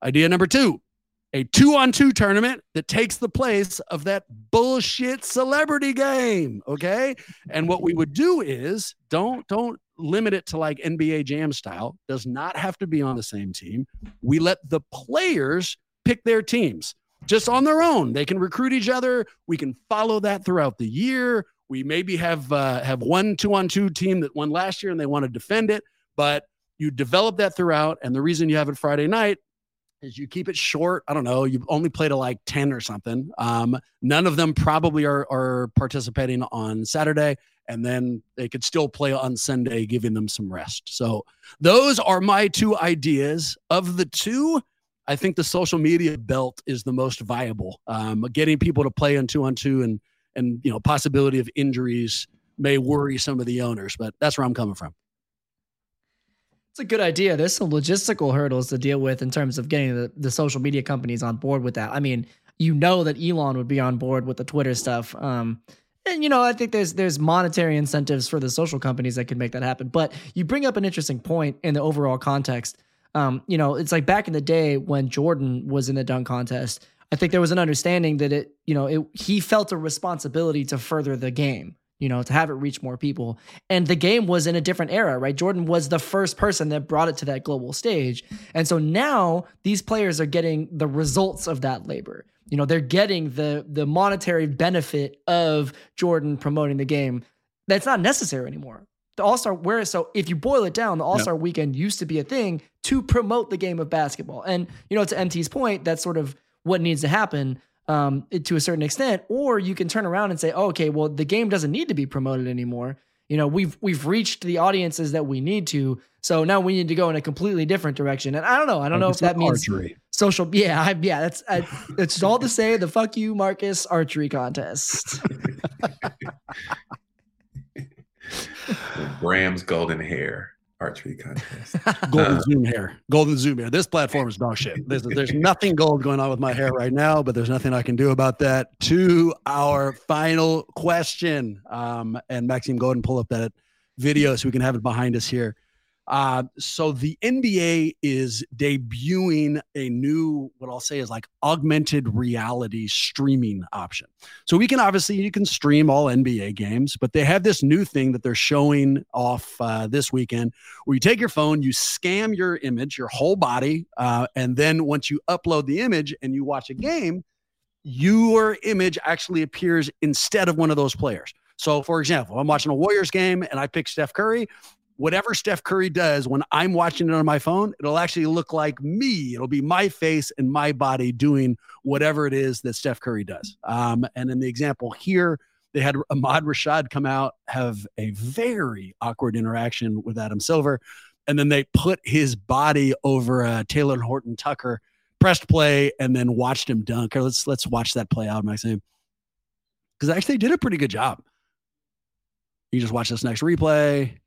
Idea number two a two on two tournament that takes the place of that bullshit celebrity game. Okay. And what we would do is don't, don't limit it to like NBA jam style, does not have to be on the same team. We let the players pick their teams just on their own. They can recruit each other. We can follow that throughout the year. We maybe have uh, have one two on two team that won last year and they want to defend it, but you develop that throughout. And the reason you have it Friday night is you keep it short. I don't know. You only play to like 10 or something. Um, none of them probably are, are participating on Saturday. And then they could still play on Sunday, giving them some rest. So those are my two ideas. Of the two, I think the social media belt is the most viable. Um, getting people to play on two on two and and you know possibility of injuries may worry some of the owners, but that's where I'm coming from. It's a good idea. There's some logistical hurdles to deal with in terms of getting the, the social media companies on board with that. I mean, you know that Elon would be on board with the Twitter stuff. Um, and you know, I think there's there's monetary incentives for the social companies that could make that happen. But you bring up an interesting point in the overall context um, you know, it's like back in the day when Jordan was in the dunk contest. I think there was an understanding that it, you know, it, he felt a responsibility to further the game, you know, to have it reach more people. And the game was in a different era, right? Jordan was the first person that brought it to that global stage. And so now these players are getting the results of that labor. You know, they're getting the the monetary benefit of Jordan promoting the game. That's not necessary anymore the All Star where so if you boil it down, the All Star weekend used to be a thing to promote the game of basketball. And you know, to MT's point, that's sort of what needs to happen um, to a certain extent. Or you can turn around and say, oh, okay, well, the game doesn't need to be promoted anymore. You know, we've we've reached the audiences that we need to. So now we need to go in a completely different direction. And I don't know. I don't know if that means archery. social. Yeah, I, yeah. That's I, it's all to say the fuck you, Marcus archery contest. Bram's golden hair archery contest. golden uh, zoom hair. Golden zoom hair. This platform is dog shit. There's, there's nothing gold going on with my hair right now, but there's nothing I can do about that. To our final question. Um, and Maxime, go ahead and pull up that video so we can have it behind us here. Uh, so the NBA is debuting a new, what I'll say is like augmented reality streaming option. So we can obviously you can stream all NBA games, but they have this new thing that they're showing off uh, this weekend, where you take your phone, you scan your image, your whole body, uh, and then once you upload the image and you watch a game, your image actually appears instead of one of those players. So, for example, I'm watching a Warriors game and I pick Steph Curry whatever Steph Curry does when I'm watching it on my phone, it'll actually look like me. It'll be my face and my body doing whatever it is that Steph Curry does. Um, and in the example here, they had Ahmad Rashad come out, have a very awkward interaction with Adam Silver. And then they put his body over uh, Talen Horton-Tucker, pressed play, and then watched him dunk. Or let's let's watch that play out, Maxime. Because actually did a pretty good job. You just watch this next replay.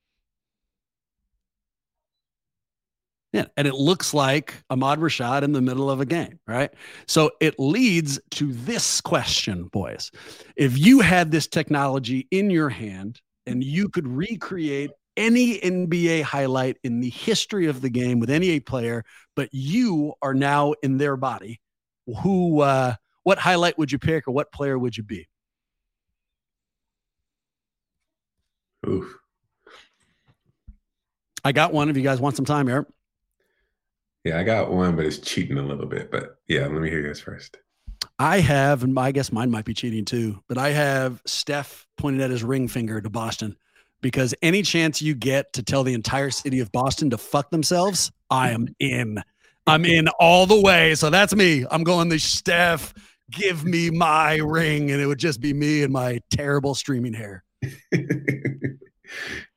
Yeah, and it looks like Ahmad Rashad in the middle of a game, right? So it leads to this question, boys. If you had this technology in your hand and you could recreate any NBA highlight in the history of the game with any player, but you are now in their body, who uh what highlight would you pick or what player would you be? Oof. I got one. If you guys want some time here. Yeah, I got one, but it's cheating a little bit. But yeah, let me hear yours first. I have, and I guess mine might be cheating too, but I have Steph pointed at his ring finger to Boston because any chance you get to tell the entire city of Boston to fuck themselves, I am in. I'm in all the way. So that's me. I'm going the Steph, give me my ring. And it would just be me and my terrible streaming hair.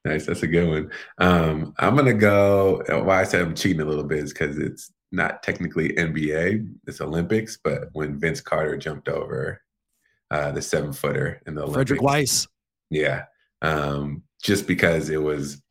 nice. That's a good one. Um, I'm going to go. Why I said I'm cheating a little bit is because it's not technically NBA, it's Olympics, but when Vince Carter jumped over uh, the seven footer in the Olympics. Frédéric Weis. Yeah. Um, just because it was,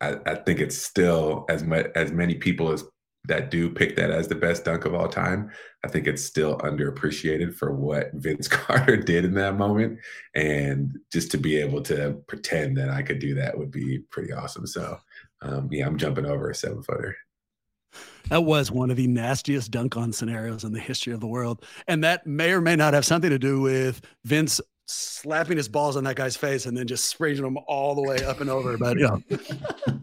I, I think it's still as much as many people as that do pick that as the best dunk of all time. I think it's still underappreciated for what Vince Carter did in that moment. And just to be able to pretend that I could do that would be pretty awesome. So, um, yeah, I'm jumping over a seven footer. That was one of the nastiest dunk on scenarios in the history of the world. And that may or may not have something to do with Vince slapping his balls on that guy's face and then just spraying them all the way up and over. But, you know,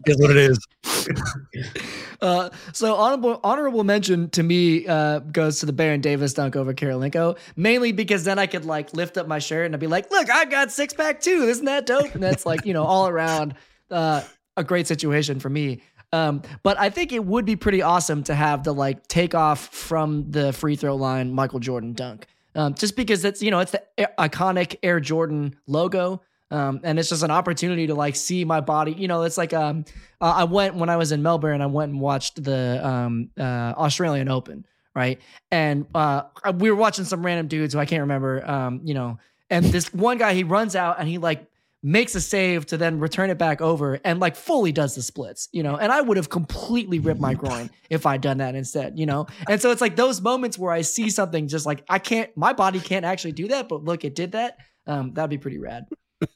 is what it is. Uh, so honorable honorable mention to me uh, goes to the Baron Davis dunk over Kirilenko, mainly because then I could like lift up my shirt and I'd be like, "Look, I got six pack too. Isn't that dope?" And that's like you know all around uh, a great situation for me. Um, but I think it would be pretty awesome to have the like take off from the free throw line Michael Jordan dunk. Um, just because it's you know it's the iconic Air Jordan logo. Um, and it's just an opportunity to like see my body. You know, it's like um, I went when I was in Melbourne. And I went and watched the um, uh, Australian Open, right? And uh, we were watching some random dudes who I can't remember. Um, you know, and this one guy he runs out and he like makes a save to then return it back over and like fully does the splits, you know. And I would have completely ripped my groin if I'd done that instead, you know. And so it's like those moments where I see something just like I can't, my body can't actually do that, but look, it did that. Um, that'd be pretty rad.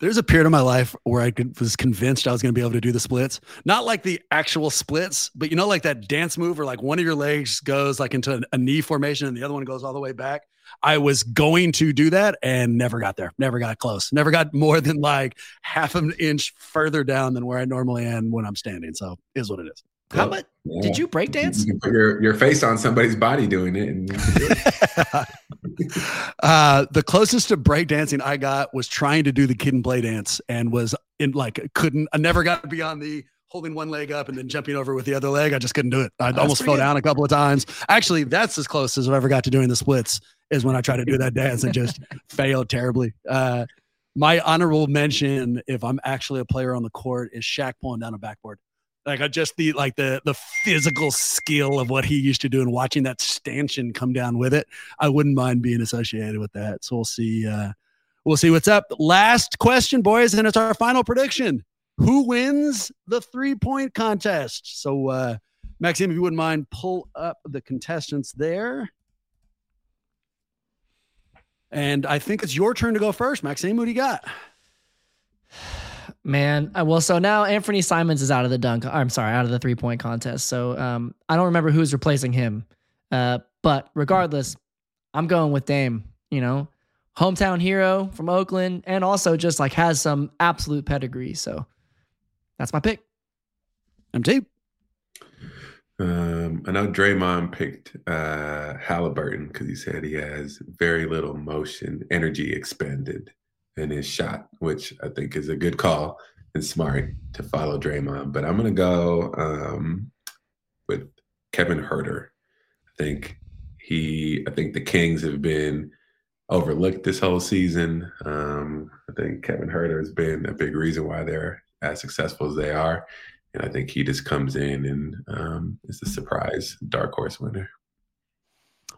There's a period of my life where I could, was convinced I was going to be able to do the splits. Not like the actual splits, but you know, like that dance move where like one of your legs goes like into a knee formation and the other one goes all the way back. I was going to do that and never got there. Never got close. Never got more than like half an inch further down than where I normally am when I'm standing. So is what it is. How much yeah. did you break dance? You put your, your face on somebody's body doing it. And uh, the closest to break dancing I got was trying to do the kid and play dance and was in like couldn't I never got beyond the holding one leg up and then jumping over with the other leg. I just couldn't do it. I almost fell good. down a couple of times. Actually, that's as close as I ever got to doing the splits is when I try to do that dance and just failed terribly. Uh, my honorable mention, if I'm actually a player on the court, is Shaq pulling down a backboard. Like I just the like the the physical skill of what he used to do and watching that stanchion come down with it. I wouldn't mind being associated with that. So we'll see. Uh, we'll see what's up. Last question, boys, and it's our final prediction. Who wins the three point contest? So, uh, Maxime, if you wouldn't mind, pull up the contestants there. And I think it's your turn to go first, Maxime. What do you got? Man, uh, well, so now Anfernee Simons is out of the dunk. I'm sorry, out of the three point contest. So um, I don't remember who's replacing him. Uh, but regardless, I'm going with Dame. You know, hometown hero from Oakland, and also just like has some absolute pedigree. So that's my pick. MT. Um, I know Draymond picked uh, Halliburton because he said he has very little motion, energy expended in his shot, which I think is a good call and smart to follow Draymond. But I'm going to go um, with Kevin Huerter. I think he, I think the Kings have been overlooked this whole season. Um, I think Kevin Huerter has been a big reason why they're as successful as they are. And I think he just comes in and um, is a surprise dark horse winner.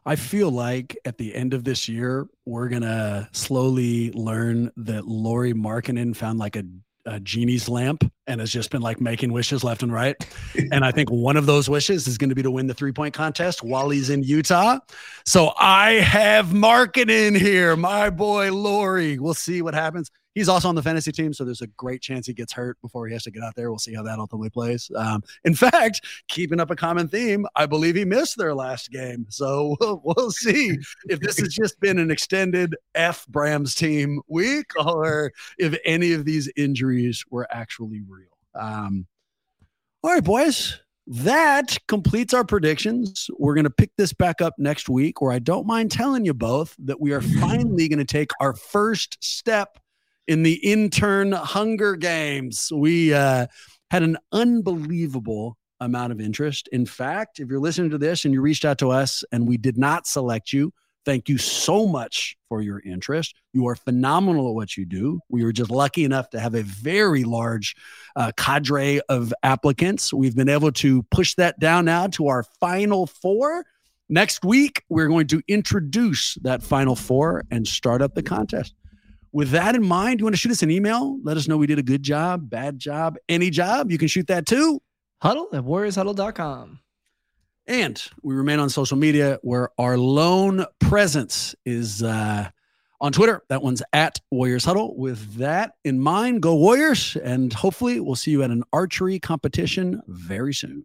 I feel like at the end of this year, we're gonna slowly learn that Lauri Markkanen found like a, a genie's lamp and has just been like making wishes left and right. and I think one of those wishes is going to be to win the three point contest while he's in Utah. So I have Markkanen here, my boy Lauri. We'll see what happens He's also on the fantasy team, so there's a great chance he gets hurt before he has to get out there. We'll see how that ultimately plays. Um, in fact, keeping up a common theme, I believe he missed their last game. So we'll, we'll see if this has just been an extended F Brams team week or if any of these injuries were actually real. Um, all right, boys. That completes our predictions. We're going to pick this back up next week, where I don't mind telling you both that we are finally going to take our first step in the intern Hunger Games. We uh, had an unbelievable amount of interest. In fact, if you're listening to this and you reached out to us and we did not select you, Thank you so much for your interest. You are phenomenal at what you do. We were just lucky enough to have a very large uh, cadre of applicants. We've been able to push that down now to our final four. Next week, we're going to introduce that final four and start up the contest. With that in mind, you want to shoot us an email? Let us know we did a good job, bad job, any job. You can shoot that too. Huddle at warriorshuddle.com. And we remain on social media where our lone presence is uh, on Twitter. That one's at Warriors Huddle. With that in mind, go Warriors. And hopefully, we'll see you at an archery competition very soon.